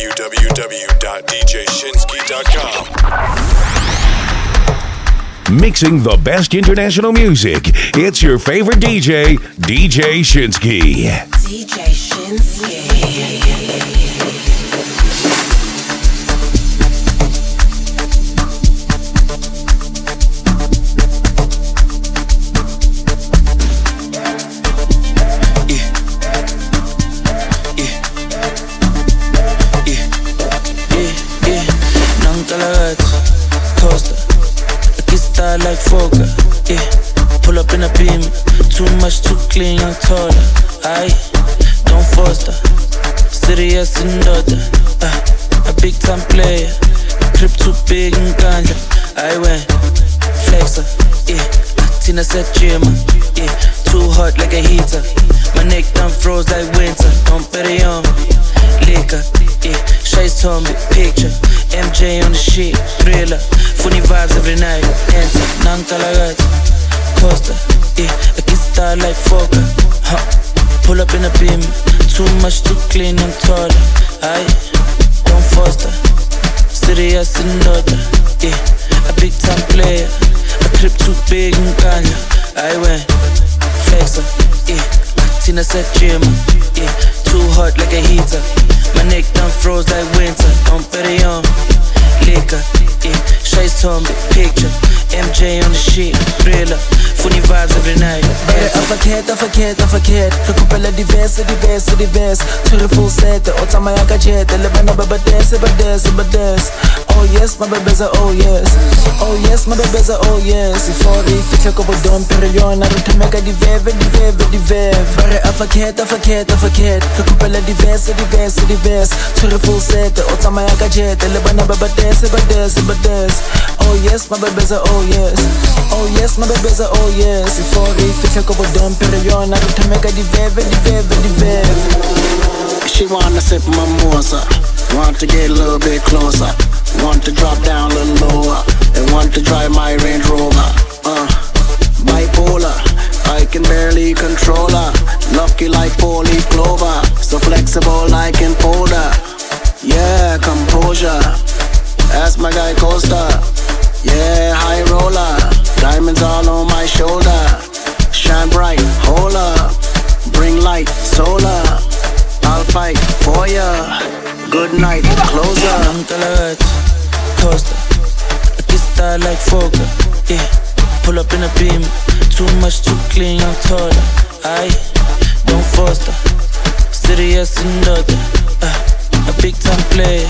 www.djshinski.com. Mixing the best international music. It's your favorite DJ, DJ Shinski. DJ Shinski. Yeah. Pull up in a beam, too much, too clean, young taller. I don't foster. Serious and daughter, uh, a big time player. Trip too big and ganja. I went flexer, yeah. Tina said gym, yeah. Too hot like a heater. My neck done froze like winter. Don't bet on liquor, yeah. Shades on me, picture. MJ on the shit, thriller. Funny vibes every night. Enter, nang talagat. Costa, yeah. I get star like Foka. Huh. Pull up in a beam. Too much, too clean, I'm taller. Aye, don't foster. Serious and daughter, yeah. A big time player. A trip too big and kanya. I went flexer, yeah. Tina said gym, yeah. Too hot like a heater. My neck done froze like winter. Don't bet it on liquor, yeah. On me, picture. MJ on the sheet, thriller. Funny vibes every night. Hey, I forget, I forget, I forget. Recupera diverse, diverse, diverse. The full set, o tsamaya ka jet. Le bana ba ba dance, ba dance, ba dance. Oh yes, my baby's a oh yes. Oh yes, my baby's a oh yes. Before they fitlhe ko bodong pero yona re thomeka diveve, diveve, diveve. Bare I forget, I forget, I forget. Recupera diverse, diverse, diverse. The full set, o tsamaya ka jet. Le bana ba ba dance, ba dance, ba dance. Oh yes, my baby's a oh yes. Oh yes, my baby's a oh yes. Before they fitlhe ko bodong pero yona re thomeka diveve, diveve, diveve. She wanna sip mimosa, want to get a little bit closer, want to drop down a little lower, and want to drive my Range Rover. Uh, bipolar, I can barely control her. Lucky like four leaf clover, so flexible like in folder. Yeah, composure. That's my guy Costa. Yeah, high roller, diamonds all on my shoulder. Shine bright, hold up, bring light, solar. I'll fight for ya. Good night, closer. Nang talagat, Costa. I get star like Foka, yeah. Pull up in a beam, too much, too clean, I'm taller. I don't foster. Serious and daughter, uh, a big time player.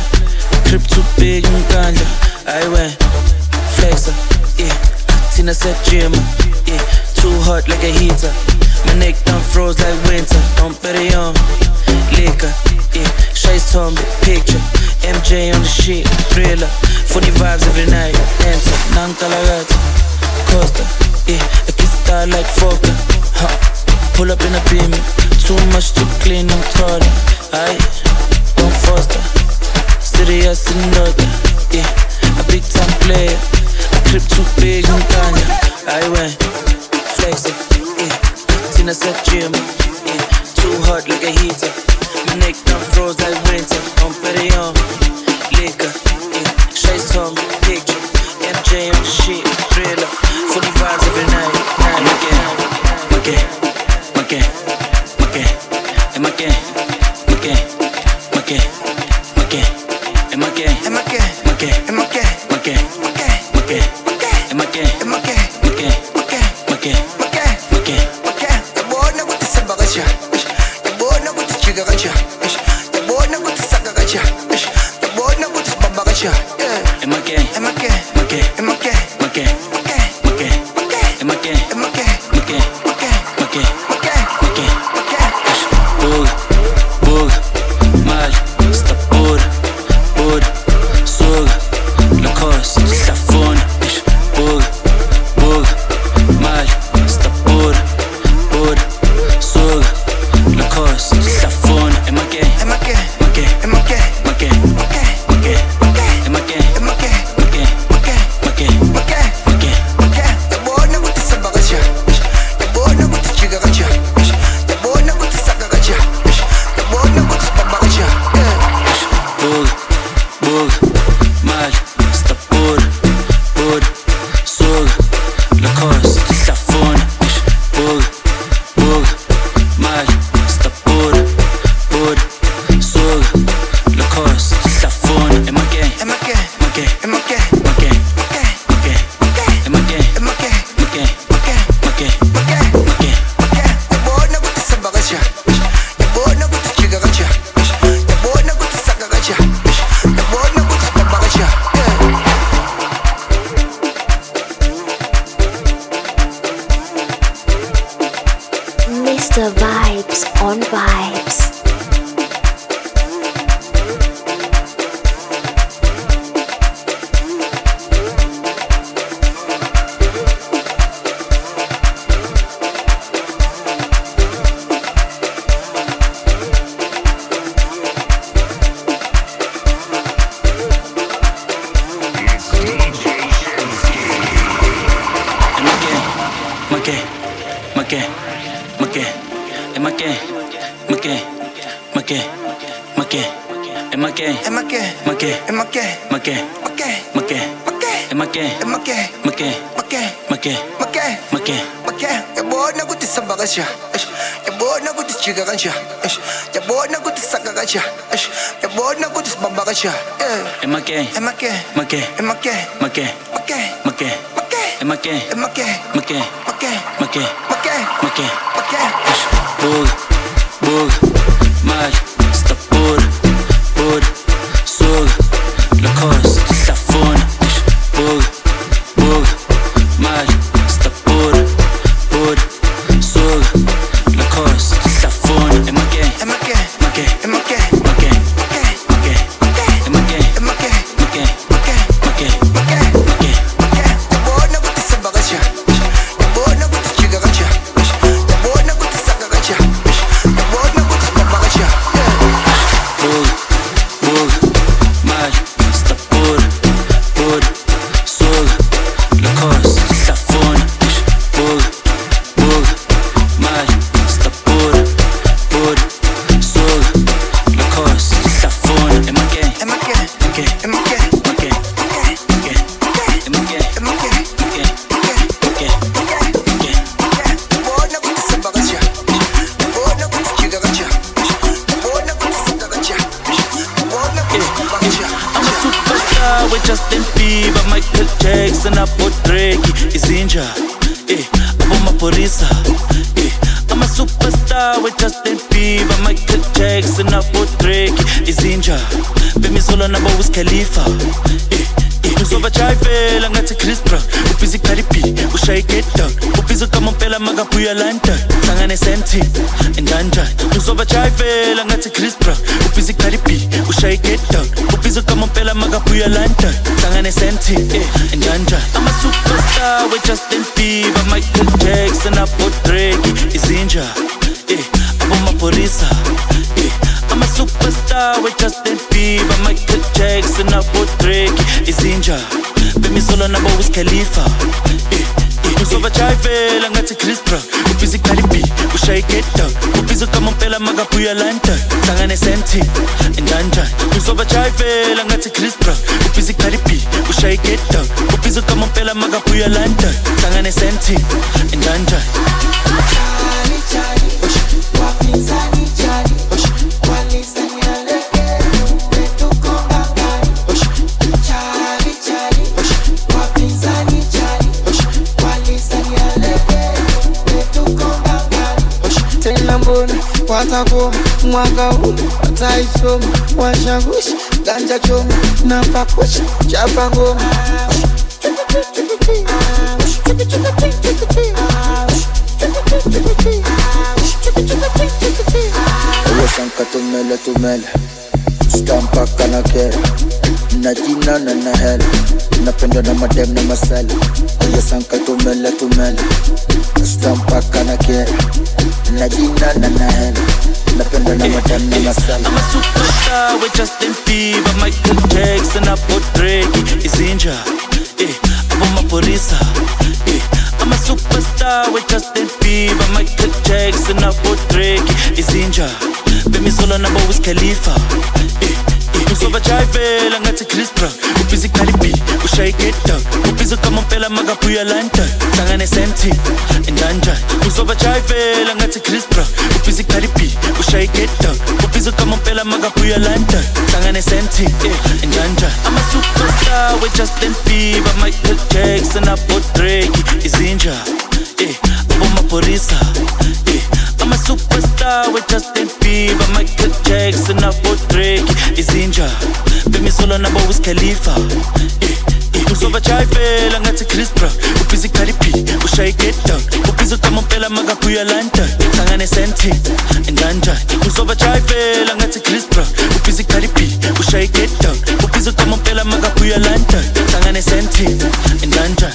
Trip too big and ganja. I went flexer, yeah. Tina said gym, yeah. Too hot like a heater. My neck done froze like winter. Don't bet it on liquor, yeah. Shades on the picture. MJ on the sheet, thriller. Funny vibes every night. Enter, nang talagat. Costa, yeah. I kiss star like Foka, huh. Pull up in a beam, too much, too clean, I'm taller. Aye, don't foster. Serious and yeah. A big time player. A trip too big and Kanye. I went flexing, yeah. Said gym, yeah. Too hot like a heater. My neck done froze like winter. On liquor, yeah. Shades on me, picture. MJ on the shit, thriller. Funny vibes every night. night again, again, again, again, again, again, again, again, Es más que, más que, más que, más que. Es más que, es más que, más que, es más que, más que, más que, más que, más que, es más que, más que, más que, más que, más que, más que, más que. Ya voy a gutizar bagasha, ya voy a gutizar gansha, ya voy a gutizar gansha, ya voy a gutizar bagasha. Es más que, es más que, más que, es más que, más que, más que, más que, más que. Es más que, es más que, más que, más que, más que, más que, más que. Bug, bug, with Justin Bieber, Michael Jackson, hapo Drake, izinja, eh, hapo maporisa, eh. I'm a police, I'm a superstar with Justin Bieber, Michael Jackson, hapo Drake, izinja, bemisolo nabo Wiz Khalifa, eh. ngizobajayivela ngathi chris brown ubhiza ikhalibhi ushaye igedon ubhiza ukamompela makabuya london. Hlangane sentin njanjani ngizobajayivela ngathi chris brown ubhiza ikhalibhi ushaye igedon ubhiza ukamompela makabuya london. Hlangane sentin eh, njanjani ama-superstar we-justin bieber michael jackson abodrake izinja eh abomapholisa eh. I'm a superstar with Justin Bieber, Michael Jackson, abo Drake, izinja, bemisolo nabo Wiz Khalifa. Eh, eh, uzovajayivela ngathi Chris Cardi B, ushaye get down, ubhizi kamompela makabuya London, hlangane senti, endanjani. Uzovajayivela ngathi Chris Brown, ubhizi Cardi B, ushaye get down, ubhizi kamompela makabuya London, hlangane senti, endanjani. tena patakoma mwaka uno pataisoma washagusha ganja choma napakusha chapangoma wesanka tumele tumele. Stampaka na kera. Na jina na na hela. Napendwa na madem na masela. Kera. Na jina na na Napenda na na masela I'm a superstar with Justin Bieber, Michael Jackson, abo Drake, izinja, eh, eh. I'm a superstar with Justin Bieber, Michael Jackson, abo Drake, izinja, bemisolo nabo Wiz Khalifa, eh, usobajayive langathi chris bra. Ubhiza ikalibi ushaye igeda ubhiza kamampela makabuya london? Hlangane sentin enjanjani usobajayive langathi chris bra. Ubhiza ikalibi ushaye igeda ubhiza kamampela makabuya london? Hlangane sentin eh, enjanjani ama-superstar we-justin bieber michael jackson abodrake izinja. Eh abomapholisa eh I'm a superstar with Justin Bieber, Michael Jackson, Apple Drake, izinja. Solo number with Khalifa. Eh, eh, eh. Uzoba jayivela ngathi chris brown ubhiza ikhaliphi ushaye igetdown ubhiza ugama mpela makabuya london hlangane sentin nganjani uzoba jayivela ngathi chris brown ubhiza ikhaliphi ushaye igetdown ubhiza ugama mpela makabuya london hlangane sentin nganjani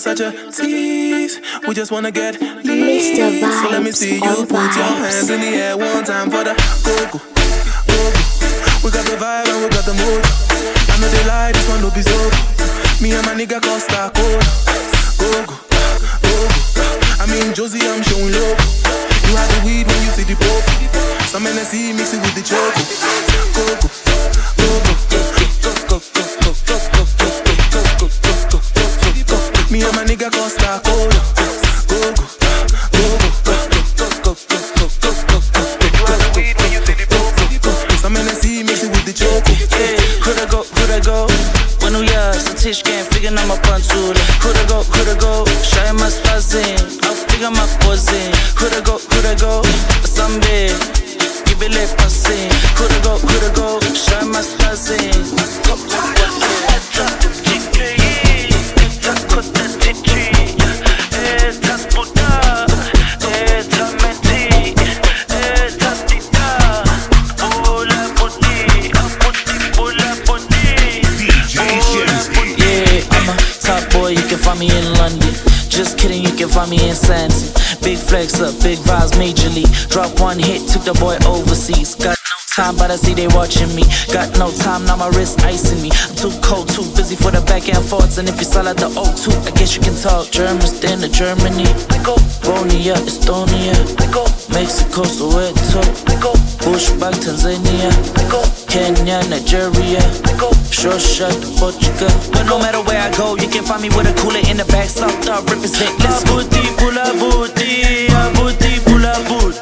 such a tease. We just wanna get leads. So let me see you put your hands in the air one time. coulda go, give it lip, I sing. Coulda go, coulda go, shine my stars in. flex up, big vibes majorly. Drop one hit, took the boy overseas. Got time, but I see they watching me. Got no time, now my wrist icing me. I'm too cold, too busy for the back and forths. And if you sell out the O2, I guess you can talk German, stand to Germany. I go Romania, Estonia. I go Mexico, Soweto. I go Bush, back, Tanzania. I go Kenya, Nigeria. I go Shosha, Portugal. But no matter where I go, you can find me with a cooler in the back. South up, represent. Let's go. Abuti, pula, buti. Abuti, pula, buti.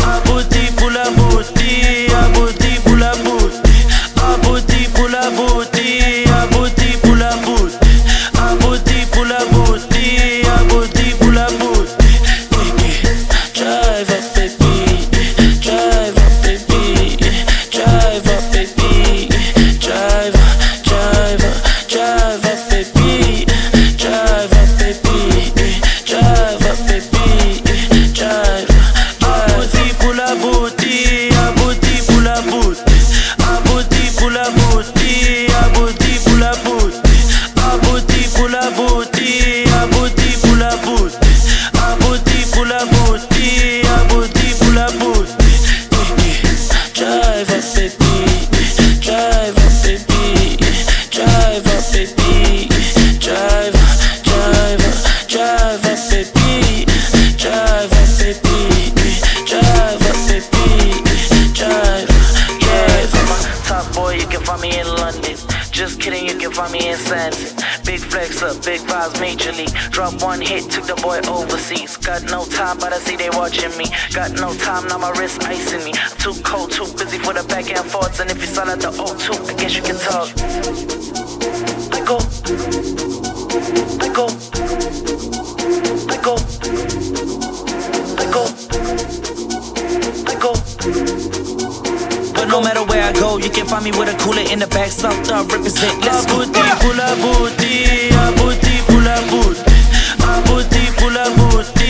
Abuti, pula. amor Drop one hit, took the boy overseas. Got no time, but I see they watching me. Got no time, now my wrist icing me. Too cold, too busy for the back and forths. And if you sign at the O2, I guess you can talk. I go, I go, I go, I go, I go. But no matter where I go, you can find me with a cooler in the back, soft up, represent. Let's go, pull up, booty, pull up, booty booty, a booty,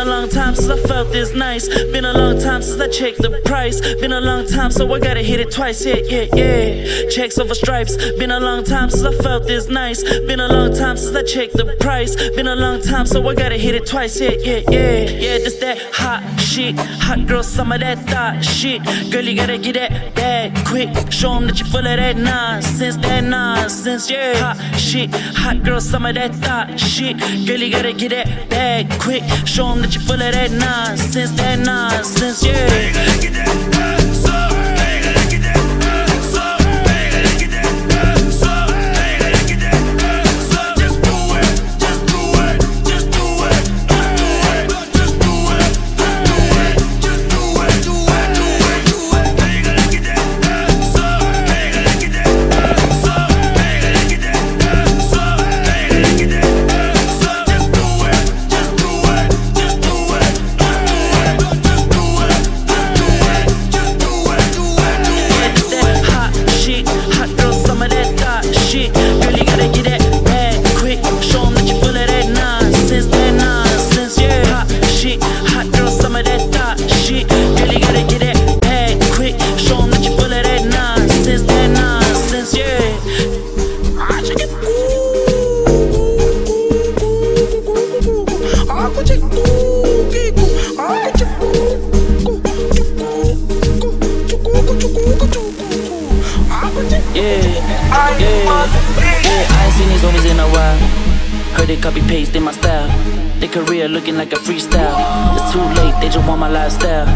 a long time since I felt this nice. Been a long time since I checked the price. Been a long time, so I gotta hit it twice. Yeah, yeah, yeah. Checks over stripes. Been a long time since I felt this nice. Been a long time since I checked the price. Been a long time, so I gotta hit it twice. Yeah, yeah, yeah. Yeah, just that hot shit. Hot girl, some of that thought shit. Girl, you gotta get that bag quick. Show 'em that you full of that nonsense, that nonsense. Yeah, hot shit. Hot girl, some of that thought shit. Girl, you gotta get that bag quick. Show 'em that you full of that nonsense, that nonsense. Yeah. They copy paste in my style. Their career looking like a freestyle. It's too late, they just want my lifestyle.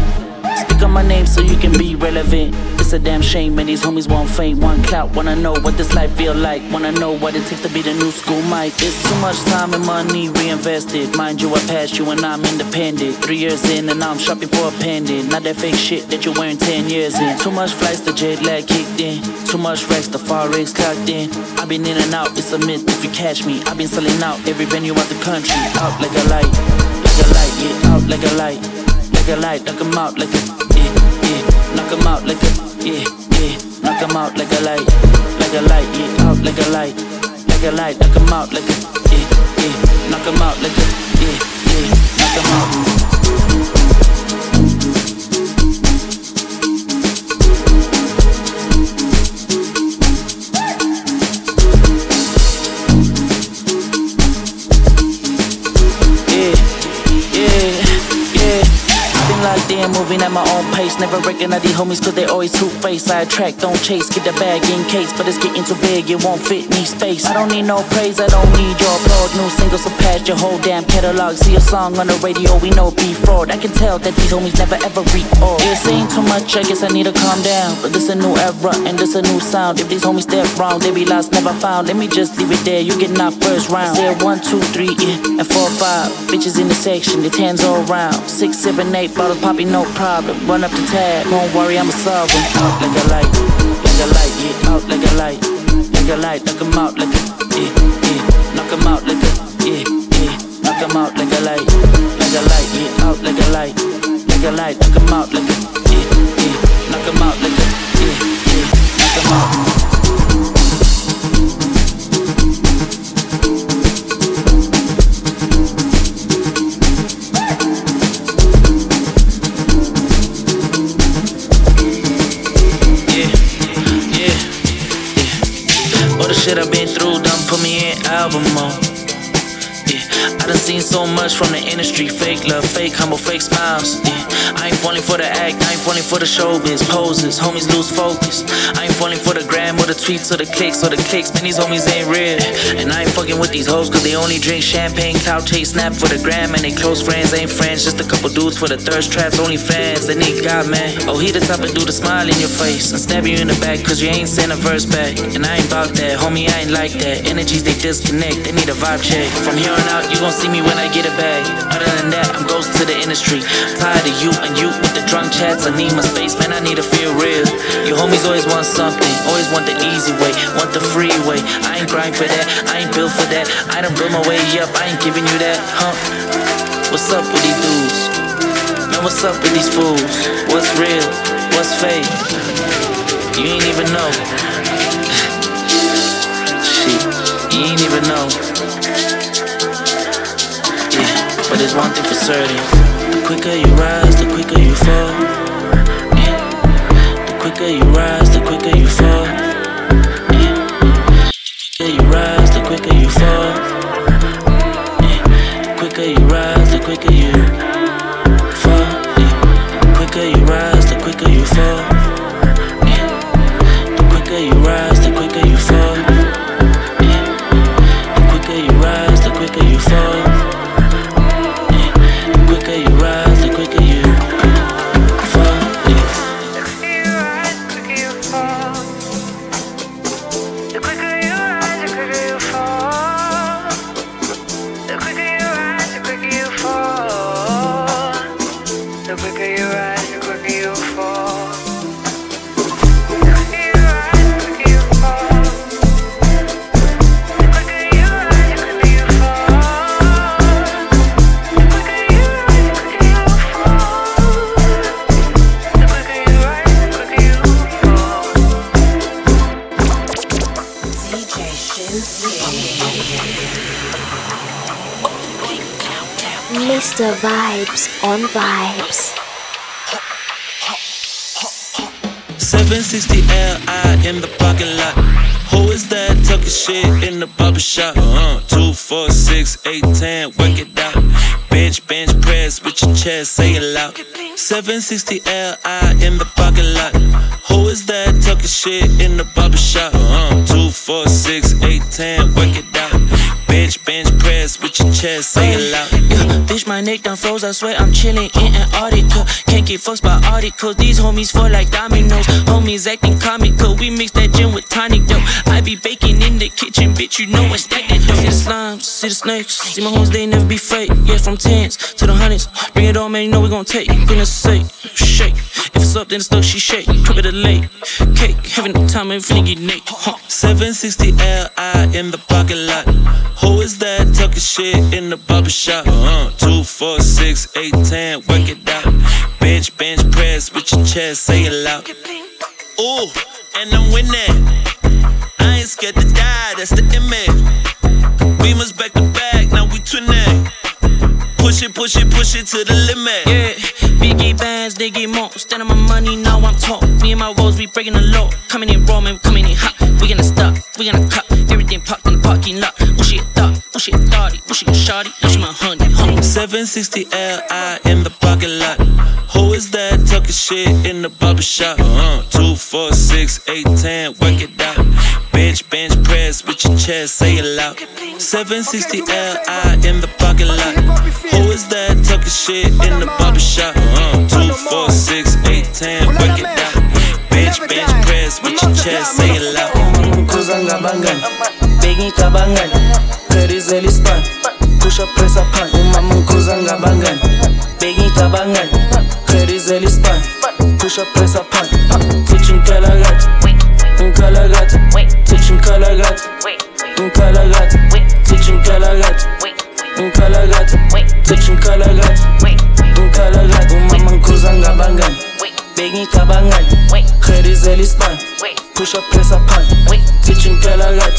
Speak on my name so you can be relevant. It's a damn shame, and these homies want fame, want clout. Wanna know what this life feel like. Wanna know what it takes to be the new school Mike. It's too much time and money reinvested. Mind you, I passed you and I'm independent. Three years in and now I'm shopping for a pendant. Not that fake shit that you're wearing 10 years in. Too much flights, the jet lag kicked in. Too much racks, the forex clocked in. I've been in and out, it's a myth if you catch me. I've been selling out every venue out the country. Out like a light, like a light, yeah, out like a light. Like a light, knock 'em out like a, yeah, yeah. Knock 'em out like a, yeah, yeah. Knock 'em out like a light, like a light, yeah. Out like a light, like a light. Knock 'em out like a, yeah, yeah. Knock 'em out like a, yeah, yeah. Knock 'em out. Moving at my own pace. Never recognize these homies cause they always two faced. I attract, don't chase, get the bag in case. But it's getting too big, it won't fit me space. I don't need no praise, I don't need your applaud. New singles surpass your whole damn catalog. See a song on the radio, we know be fraud. I can tell that these homies never ever read all. They're saying too much, I guess I need to calm down. But this a new era and this a new sound. If these homies step wrong, they be lost, never found. Let me just leave it there, you get knocked first round. Say one, two, three, yeah, and four, five. Bitches in the section, the tens all round. Six, seven, eight bottles popping, no problem. Run up the tab, don't worry, I'ma solve 'em. Out like a light, like a light, yeah, out like a light, like a light, knock 'em out like a, yeah, yeah, knock 'em out like a, yeah, yeah, knock 'em out like a light, like a light, yeah, out like a light, like a light, knock 'em out like a, yeah, yeah, knock 'em out like a, yeah, yeah, knock 'em out. Shit I've been through done put me in album mode. Yeah, I done seen so much from the industry. Fake love, fake humble, fake smiles. Yeah, I ain't falling for the act, I ain't falling for the showbiz poses. Homies lose focus. I ain't falling for the gram or the tweets or the clicks or the clicks. Man, these homies ain't real. And I ain't fucking with these hoes cause they only drink champagne, clout chase, snap for the gram. And they close friends ain't friends. Just a couple dudes for the thirst traps, only fans. They need God, man. Oh, he the type of dude to smile in your face and stab you in the back cause you ain't sent a verse back. And I ain't bout that, homie, I ain't like that. Energies they disconnect, they need a vibe check. From here on out, you gon' see me when I get it back. Other than that, I'm ghost to the industry. Tired of you and you with the drunk chats. I need my space, man. I need to feel real. Your homies always want something, always want the easy way, want the freeway. I ain't grind for that, I ain't built for that. I done built my way up, I ain't giving you that, huh? What's up with these dudes? Man, what's up with these fools? What's real? What's fake? You ain't even know. Shit, you ain't even know. But there's one thing for certain. The quicker you rise, the quicker you fall. The quicker you rise, the quicker you fall. Yeah. The quicker you rise, the quicker you fall. The quicker you rise, the quicker you fall. The quicker you rise, the quicker you fall. Mr. Vibes on Vibes. 760 Li in the parking lot. Who is that talking shit in the barber shop? Uh, six, eight, ten, work it out. With your chest, say it loud. 760 Li in the parking lot. Who is that talking shit in the barber shop? Uh, two, four, six, eight, ten, work it out. Bench, bench press with your chest, say it loud. Yeah, bitch, my neck done froze. I swear I'm chilling in Antarctica. Can't get fucked by articles. These homies fall like dominoes. Homies acting comical. We mix that gin with tonic dough. I be baking in the kitchen, bitch. You know I stack that dough. See the slimes, see the snakes. See my homies, they never be fake. Yeah, from tens to the hundreds. Bring it on, man. You know we gon' take. Bring us a shake. If it's up, then it's stuck. She shake. Crib it a late cake. Having no time, and finna get naked. Huh. 760 Li in the parking lot. Who is that talking shit in the barber shop? Uh, two, four, six, eight, ten, work it out. Bench, bench press with your chest, say it loud. Ooh, and I'm winning. I ain't scared to die, that's the image. Beamers back to back, we. Push it, push it, push it to the limit. Yeah, Biggie bands, they get more. Stand on my money, now I'm top. Me and my woes, we breaking the law. Coming in raw, man, coming in hot. We gonna stop, we gonna cut. Everything parked in the parking lot. Oh shit, thought, push it thoughty, push it shawty, push my honey, honey. 760 Li in the parking lot. Who is that talking shit in the barber shop? Uh, two, four, six, eight, ten, work it out. Bench, bench press with your chest, say it loud. 760 Li in the parking lot. Who is that talking shit in the barber shop? Uh, two, four, six, eight, ten, work it out. Bench, bench press with your chest, say it loud. Kuzanga bangan, begging kabangan, Kerizeli span, push up press up pan. Umama kuzanga bangan, begging kabangan, Kerizeli span, push up press up pan. Teaching kalagat, kalagat, teaching kalagat, kalagat, teaching kalagat, kalagat, teaching kalagat, kalagat. Umama kuzanga bangan, begging kabangan, Kerizeli span, push up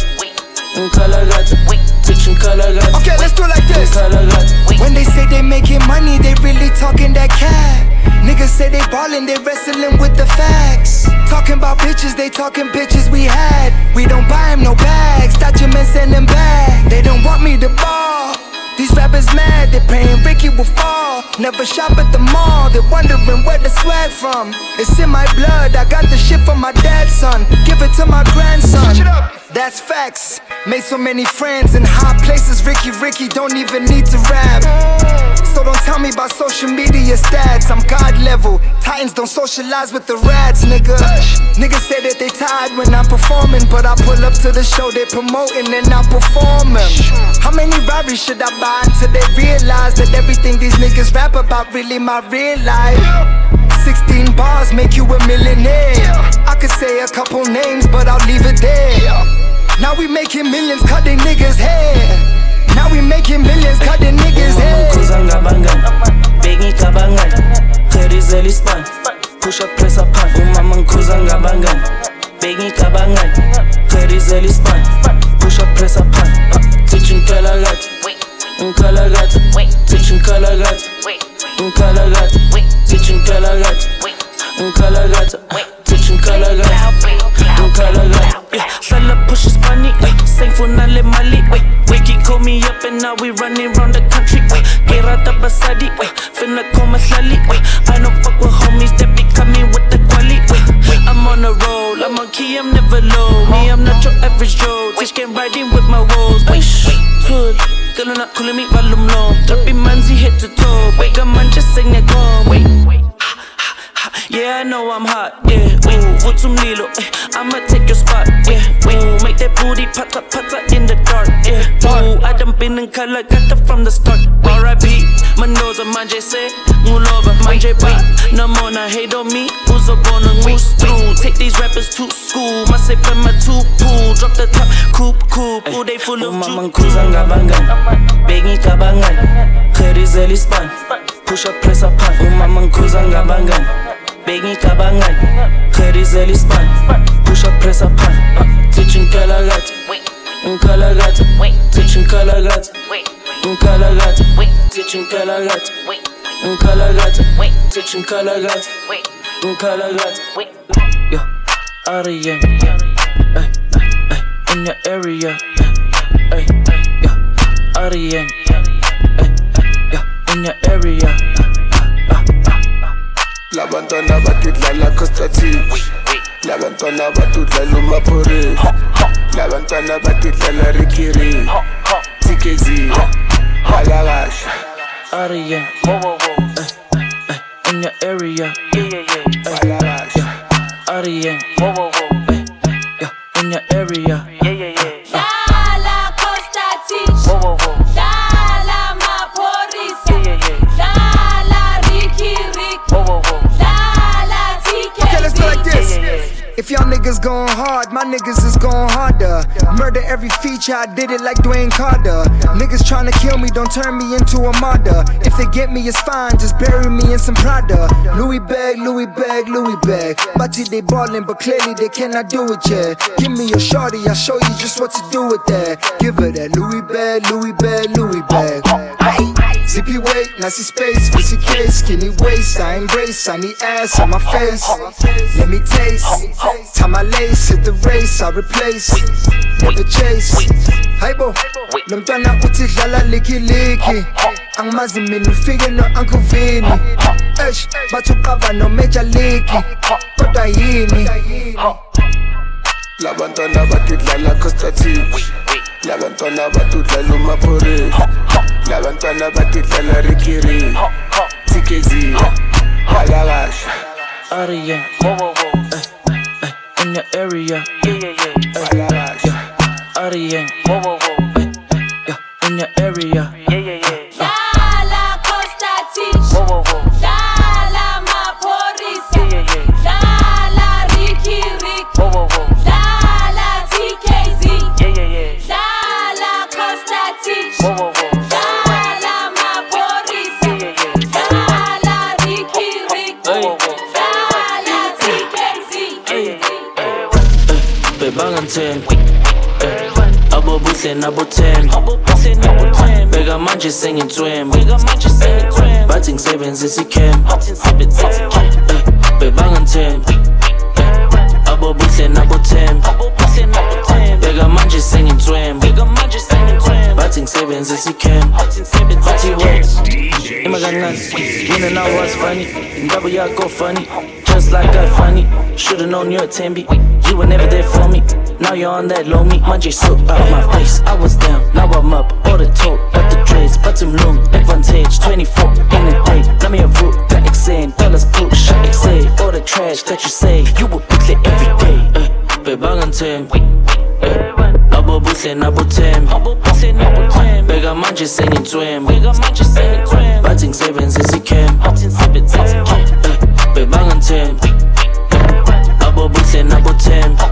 press up pan. Teaching kalagat, kalagat, teaching kalagat. Okay, let's do it like this. When they say they making money, they really talking that cat. Niggas say they ballin', they wrestling with the facts. Talking about bitches, they talking bitches we had. We don't buy buy 'em no bags, documents send them back. They don't want me to ball. These rappers mad, they praying Ricky will fall. Never shop at the mall, they're wondering where the swag from. It's in my blood, I got the shit from my dad's son. Give it to my grandson. That's facts. Made so many friends in high places. Ricky, Ricky don't even need to rap. So don't tell me about social media stats. I'm God level. Titans don't socialize with the rats, nigga. Niggas say that they tired when I'm performing, but I pull up to the show they promoting and I perform. How many robberies should I buy until they realize that everything these niggas rap about really my real life? 16 bars make you a millionaire. I could say a couple names, but I'll leave it there. Now we making millions, cut they niggas' hair. Now we making millions, cut the niggas' hair. Kuzanga bangan, begging kabangan, Kerizeli span, push up press up pan. Umama kuzanga bangan, begging kabangan, Kerizeli span, push up press up pan. Teaching kalagat, kalagat, teaching kalagat, kalagat, teaching kalagat, kalagat, teaching kalagat, kalagat. Yeah, Shala pushes money, wait, sing for Nale Mali, wait, Wiki call me up and now we running round the country, wait, Gerata Basadi, wait, finna call my slally, wait, I don't fuck with homies that be coming with the quality, wait, I'm on a roll, I'm on key, I'm never low, me, I'm not your average Joe, Tish can riding with my woes, wait, Tool, girl, not calling me volume low, Trappy manzi head to toe, wait, come on, just sing that gone, wait, yeah, I know I'm hot, yeah. Ooh, what's some lilo? Eh, I'ma take your spot, yeah. Ooh, make that booty pata pata in the dark, yeah. Ooh, I done been in color, got that from the start. R.I.P. Mendoza, manje se, ngulova, manje ba. No more, na hate on me. Uzo bona ngoose through. Take these rappers to school. My say my two pool. Drop the top, coop, coop. Ooh, they full of Umama juke. kuzanga bangan, begging kabangan, Kerizeli span, push up press up pan. Umama kuzanga bangan, begging kabangan, Kerizeli span, push up press up pan. Teaching kalagat, kalagat, teaching kalagat, kalagat, teaching kalagat, kalagat, teaching kalagat, kalagat. Yo, Areyeng, ay, ay, in your area, ay, yo, Areyeng, ay, yo, in your area. Labantwana bakidlala Costa Titch labantwana batudlala umaphori labantwana batidlala Riky Rick tikezi balakahle Aria, eh, eh, in your area, balakahle Aria, eh, yeah, in your area. If y'all niggas going hard, my niggas is going harder. Murder every feature, I did it like Dwayne Carter. Niggas tryna kill me, don't turn me into a martyr. If they get me, it's fine, just bury me in some Prada. Louis bag, Louis bag, Louis bag. Bati they ballin', but clearly they cannot do it yet. Give me your shorty, I'll show you just what to do with that. Give her that Louis bag, Louis bag, Louis bag. Zippy weight, nasty space, pussy case, skinny waist. I embrace, I need ass on my face. Let me taste. Tie my lace, hit the race, I replace. Never chase. Hypo, lo mntwana uthi dlala liki liki. Angimazi mina ufike no Uncle Vinny. Eish, bathi uqava no Major League. Kodwa yini? labantwana batidlala Costa Titch labantwana batudlala umaphori labantwana batidlala Riky Rick tikezi balakahle Aria, eh, eh, in your area, balakahle Aria, eh, yeah, in your area. Abo buhle nabo thembi bheka manje sengitswembi bathi ngisebenzisa ikhembi bebanganthembi abo buhle nabo thembi bheka manje sengitswembi bathi ngisebenzisa what kancane mina nawe was funny indaba go funny. Just like I funny should've known you're a tembi you were never there for me now you're on that low me manje soap out my face I was down now I'm up. All the talk but the dreads but im long. Advantage 24 in a day. Nami yavuka ekuseni dollars push excel all the trash that you say you will pick it every day. Bebanganthembi eh, abo buhle nabo thembi bheka manje sengitswembi bathi ngisebenzisa ikhembi eh, bebanganthembi abo buhle nabo thembi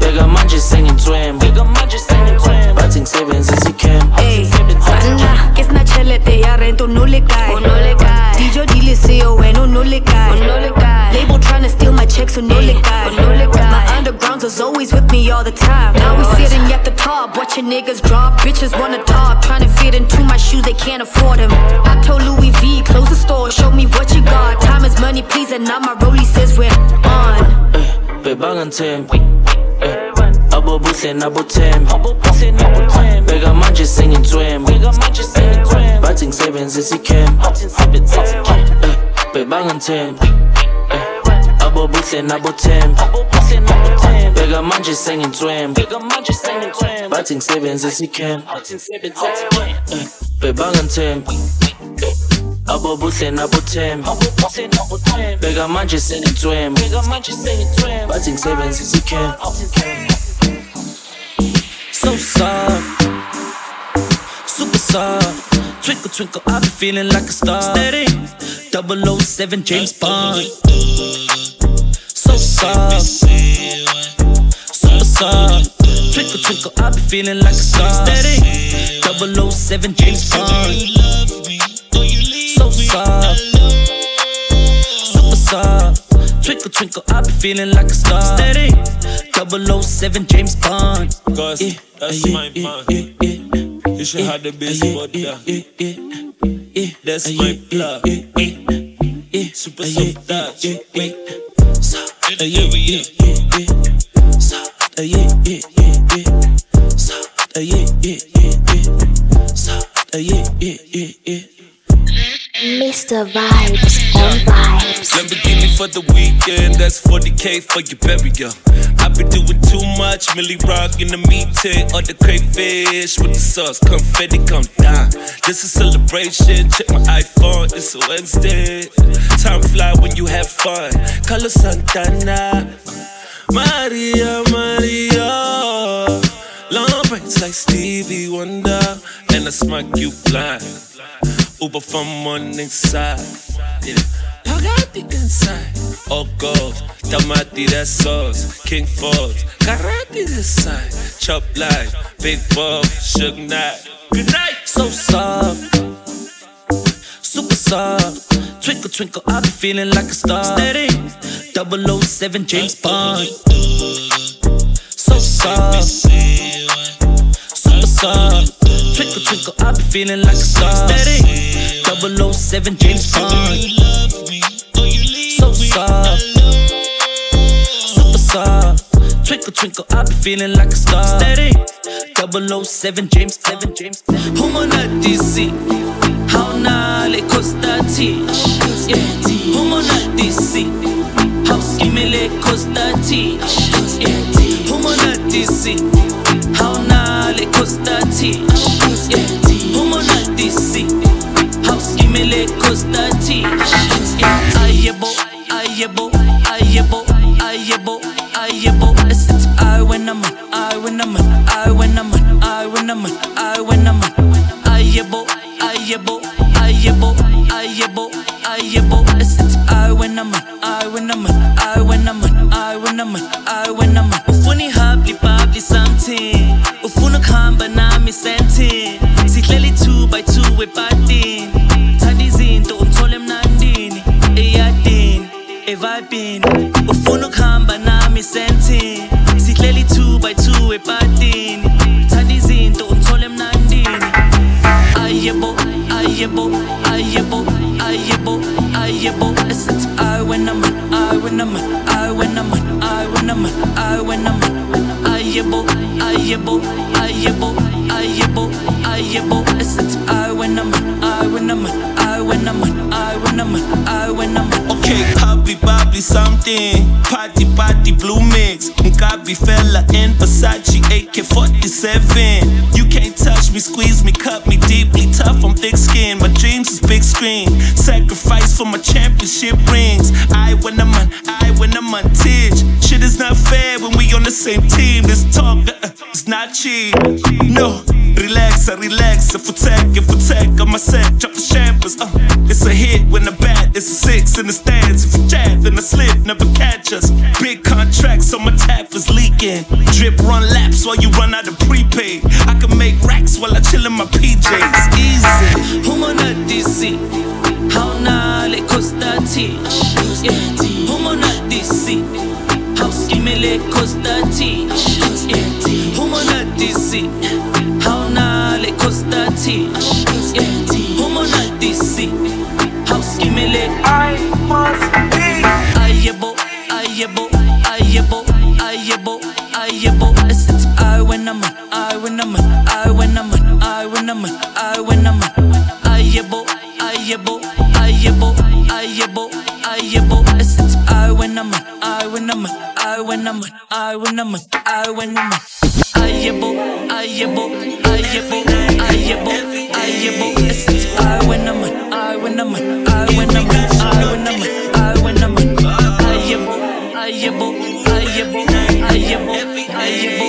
bheka manje sengitswembi bathi ngisebenzisa ikhembi Ey, banna, ke sena tšhelete ya rent o no le kae. Dijo di le seo wena o no le kae? Label trying to steal my checks o no le kae undergrounds was always with me all the time. Now we sitting at the top watching niggas drop. Bitches wanna talk trying to fit into my shoes they can't afford them I told Louis V close the store show me what you got. Time is money please and now my rollie says we're on. Eh, bebanganthembi eh, abo buhle nabo thembi bheka manje sengitswembi bathi ngisebenzisa ikhembi eh, bebanganthembi eh, abo buhle nabo thembi bheka manje sengitswembi bathi ngisebenzisa ikhembi eh, bebanganthembi abo buhle nabo thembi bheka manje sengitswembi bathi ngisebenzisa ikhembi so soft, super soft. Twinkle, twinkle, I be feeling like a star. Steady, 007 James Bond. Super soft. Twinkle, twinkle, I be feeling like a star. Steady, 007 James Bond. So soft, super soft. Twinkle, twinkle, I be feeling like a star. Steady, 007 James Bond. Cause that's my plan. You should have the best, but uh, that's my plug. Super soft touch. yeah, yeah, yeah, yeah. Soft, uh, yeah, yeah, yeah, yeah. Soft, uh, yeah, yeah, yeah, yeah. Soft, uh, yeah, yeah, yeah, yeah. Mr. Vibes on Vibes. Lamborghini for the weekend, that's 40k for your burial. I've been doing too much, Millie Rock in the meeting, or the crayfish with the sauce, confetti come down. This is celebration, check my iPhone, it's a Wednesday. Time fly when you have fun. Carlos Santana, Maria, Maria. Long braids like Stevie Wonder, and I smack you blind. Uber from one inside. Yeah. Pagati inside. Oh gold, tamati that sauce. King Falls, karate this side. Chop life, big ball, Suge Knight. Good night. So soft, super soft. Twinkle, twinkle, I be feeling like a star. Steady, 007 James Bond. So soft, super soft. Twinkle, I be feeling like a star. Steady, 007 James Bond. So soft, super soft. Twinkle, twinkle, I be feeling like a star. Steady, 007 James, 7 James. Humana DC, how na le Costa Titch. Yeah, humana DC, how skimme le Costa Titch. Yeah, humana DC, how na le Costa Titch. Yeah, humana DC, how skimme le costa. Yeah, ayebo, ayebo, ayebo, ayebo, ayebo. It's I when I'm on, I when I'm on, I when I'm on, I when I'm on, I when I'm ayebo, ayebo, ayebo, ayebo, ayebo. It's I when I'm on, I when I'm on, I when I'm on, I when I'm on, I when I'm on. Ufuni habli babli something Senti Sihleli two by two epatini Thanda izinto umthole emnandini eyadini evibini. Ufuna ukuhamba nami senti sihleli two by two epatini thanda izinto umthole emnandini. Ayebo ayebo ayebo ayebo ayebo. Esithi i when i'm i when i'm i when i'm i when i'm i when i'm ayebo ayebo ayebo ayebo ayebo esithi i when i'm i when i'm i when i'm i when i'm i when i'm Okay, Bobby Bobby something. Party party blue mix. Ngabi fella in Versace AK 47. You can't touch me, squeeze me, cut me deeply tough. I'm thick skin. My dreams is big screen. Sacrifice for my championship rings. I when I'm I when I'm on. Shit is not fair the same team. This talk uh, it's not cheap. No. Relax, I relax. If we tech, if we tech, on my set, drop the champers. Uh, it's a hit when the bat, it's a six in the stands. If you jab, then I slip, never catch us. Big contracts on my tap is leaking. Drip run laps while you run out of prepaid. I can make racks while I chill in my PJs. Easy. Humana DC, how na le Costa Titch. Yeah, Humana DC, how skimme le Costa Titch. Yeah, Humana DC, how na le Costa Titch. Yeah, Humana DC, be. Ayebo, ayebo, ayebo, ayebo, ayebo. It's I when I'm I when I'm I when I'm I when I'm I when I'm ayebo, ayebo, ayebo, ayebo, ayebo. I when I'm I when I'm I when I'm I when I'm I when I'm ayebo, ayebo, ayebo, ayebo, ayebo. It's I when I'm I when I'm I when I'm I when I'm I when I'm ayebo, ayebo, ayebo, ayebo, ayebo.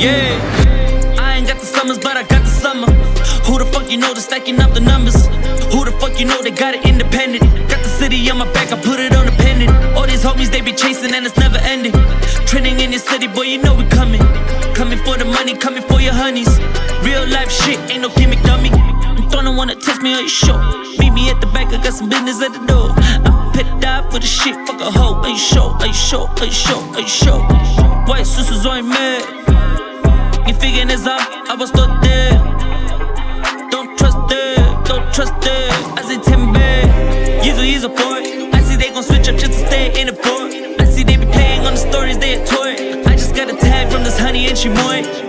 Yeah. I ain't got the summers, but I got the summer. Who the fuck you know that's stacking up the numbers? Who the fuck you know they got it independent? Got the city on my back, I put it on a pendant. All these homies they be chasing and it's never ending. Trending in your city, boy, you know we coming. Coming for the money, coming for your honeys. Real life shit, ain't no gimmick dummy. Don't wanna test me, are you sure? Meet me at the back, I got some business at the door. I'm pet die for the shit, fuck a hoe. Are you sure? Are you sure? Are you sure? Are you sure? White sisters on med. You figuring this out? I was still there. Don't trust it, don't trust it. I say Timber, he's a, he's a boy. I see they gon' switch up just to stay in the port. I see they be playing on the stories, they a toy. I just got a tag from this honey and she moy.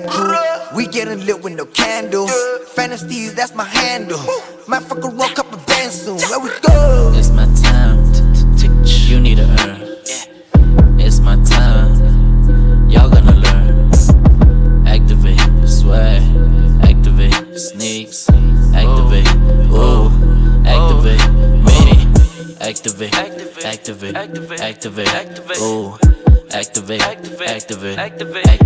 We the bad crew. We getting lit with no candle. Fantasies, that's my handle. Might fuck a roll up a band soon. Where we go? It's my time to, to teach. You need to earn. It's my time. Y'all gonna learn. Activate, swag. Activate, sneaks. Activate, oh. ooh. Activate, oh. me. Activate, activate, activate, activate. Ooh. Activate, activate, activate, activate.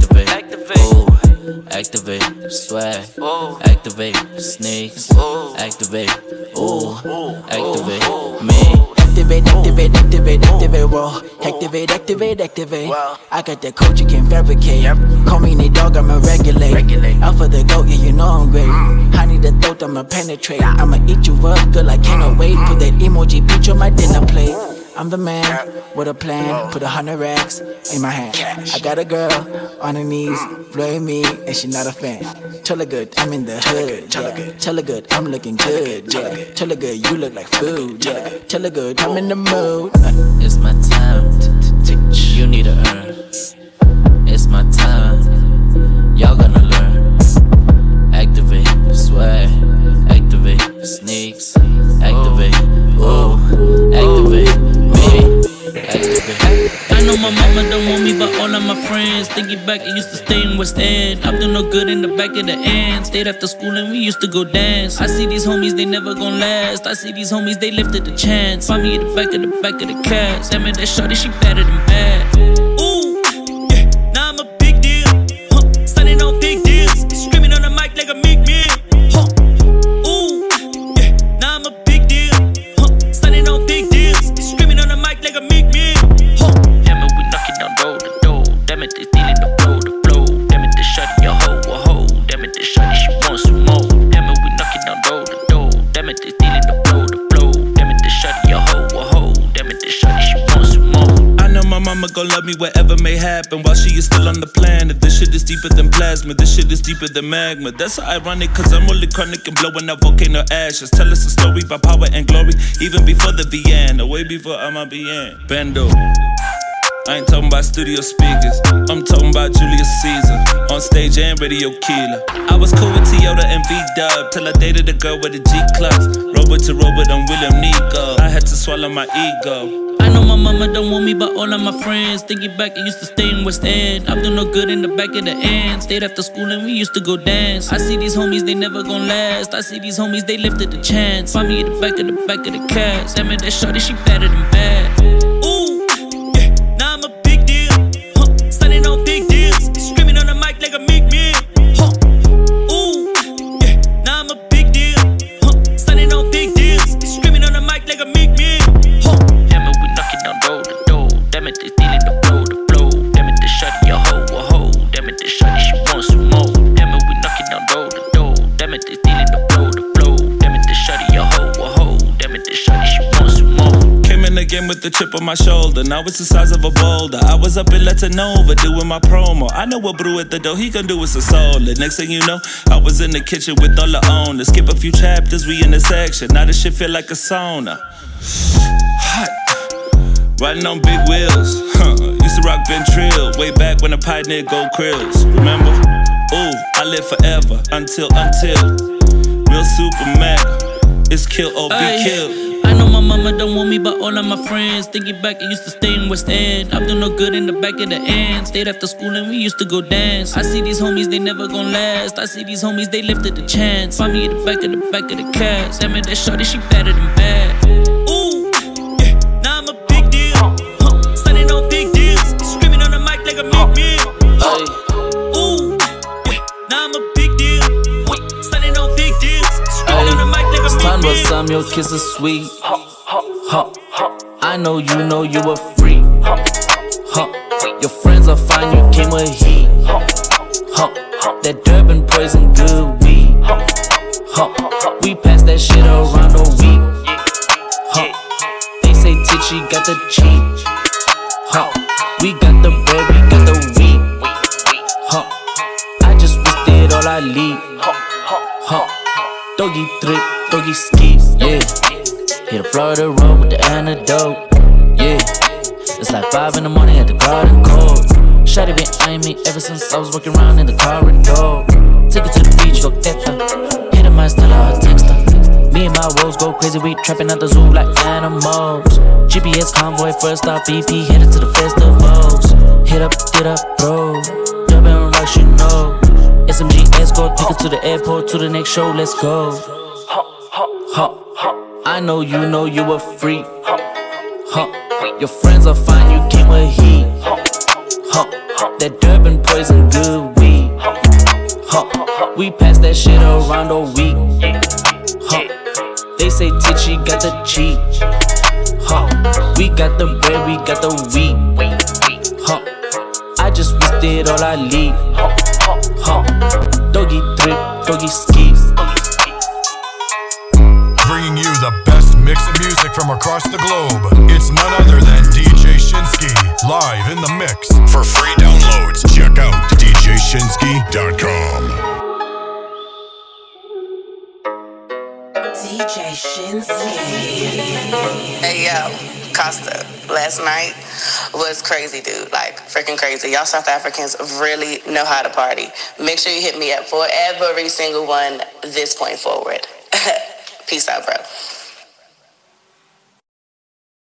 Ooh. Activate, swag. Oh. Activate, sneaks. Oh. Activate, oh. ooh. Activate, me. Activate, activate, activate, activate, raw. Activate, activate, activate. I got that code you can fabricate. Call me the dog, I'ma regulate. Out for the goat, yeah, you know I'm great. Mm. I need the throat, I'ma penetrate. I'ma eat you up, girl, I cannot mm. wait. Put that emoji picture on my dinner plate. I'm the man with a plan. Put a hundred racks in my hand. I got a girl on her knees, blowing me, and she not a fan. Tell her good, I'm in the hood. Tell her good, tell her good, I'm looking good. Yeah, tell her good, you look like food. Tell, Yeah, tell her good, I'm in the mood. It's my time to, to teach. You need to earn. It's my time. Y'all gonna learn. Activate, swag. Activate, sneaks. Activate, I know my mama don't want me, but all of my friends thinking back, I used to stay in West End. I'm doing no good in the back of the end. Stayed after school and we used to go dance. I see these homies, they never gon' last. I see these homies, they lifted the chance. Find me in the back of the back of the class. Damn it, that shorty, she better than bad. Shit is deeper than magma. That's ironic, cause I'm only chronic and blowing out volcano ashes. Tell us a story about power and glory, even before the or way before I'm BN. Bando. I ain't talking about studio speakers, I'm talking about Julius Caesar. On stage and radio killer. I was cool with Toyota and V Dub till I dated a girl with the G class. Robert to Robert, I'm William Nico. I had to swallow my ego. I know my mama don't want me, but all of my friends thinking back, I used to stay in West End. I've done no good in the back of the end. Stayed after school and we used to go dance. I see these homies, they never gon' last. I see these homies, they lifted the chance. Find me in the back of the back of the cast. Damn it, that shorty, she better than Damn it, they stealing the flow, the flow. Damn it, they shutting your hoe, a hoe. Damn it, they shutting, she wants some more. Came in the game with the chip on my shoulder. Now it's the size of a boulder. I was up in Latinova doing my promo. I know what brew at the door, he gon' do is a solid. Next thing you know, I was in the kitchen with all the owners. Skip a few chapters, we in the section. Now this shit feel like a sauna. Hot. Riding on big wheels. Huh. Used to rock Ventrill way back when the pioneer gold krills. Remember? Ooh, I live forever until, until. Real super mega. It's kill or be Aye. killed. I know my mama don't want me, but all of my friends thinking back. I used to stay in West End. I'm doing no good in the back of the end. Stayed after school and we used to go dance. I see these homies, they never gon' last. I see these homies, they lifted the chance. Find me at the back of the back of the cast. Damn it, that shorty, she better than bad. Meal. some, your kiss is sweet. Huh. I know you know you a freak. Your friends are fine, you came with heat. That Durban poison good weed. We pass that shit around a week. They say Titchy got the cheat. We got the bread, we got the. Huh. I just it all I leave. Huh. Doggy trick, skis, yeah. Hit the Florida road with the antidote, yeah. It's like five in the morning at the garden cold. Shotty been eyeing me ever since I was walking around in the corridor. Take it to the beach, go teta. Hit a my Stella, I text her. Me and my wolves go crazy, we trapping at the zoo like animals. GPS convoy, first stop BP, headed to the festivals. Hit up, get up, bro. Durban rush, you know. SMG escort, take it to the airport, to the next show, let's go. Huh. I know you know you a freak. Huh. Your friends are fine, you came with heat. Huh. That Durban poison good weed. Huh. We pass that shit around all week. Huh. They say Titchy got the cheat. Huh. We got the bread, we got the weed. Huh. I just wished it all I leave. Huh. Doggy drip, doggy skis. From across the globe. It's none other than DJ Shinski, live in the mix. For free downloads, check out djshinski.com. DJ Shinski. Hey yo, Costa. Last night was crazy, dude. Like freaking crazy. Y'all South Africans really know how to party. Make sure you hit me up for every single one this point forward. Peace out, bro.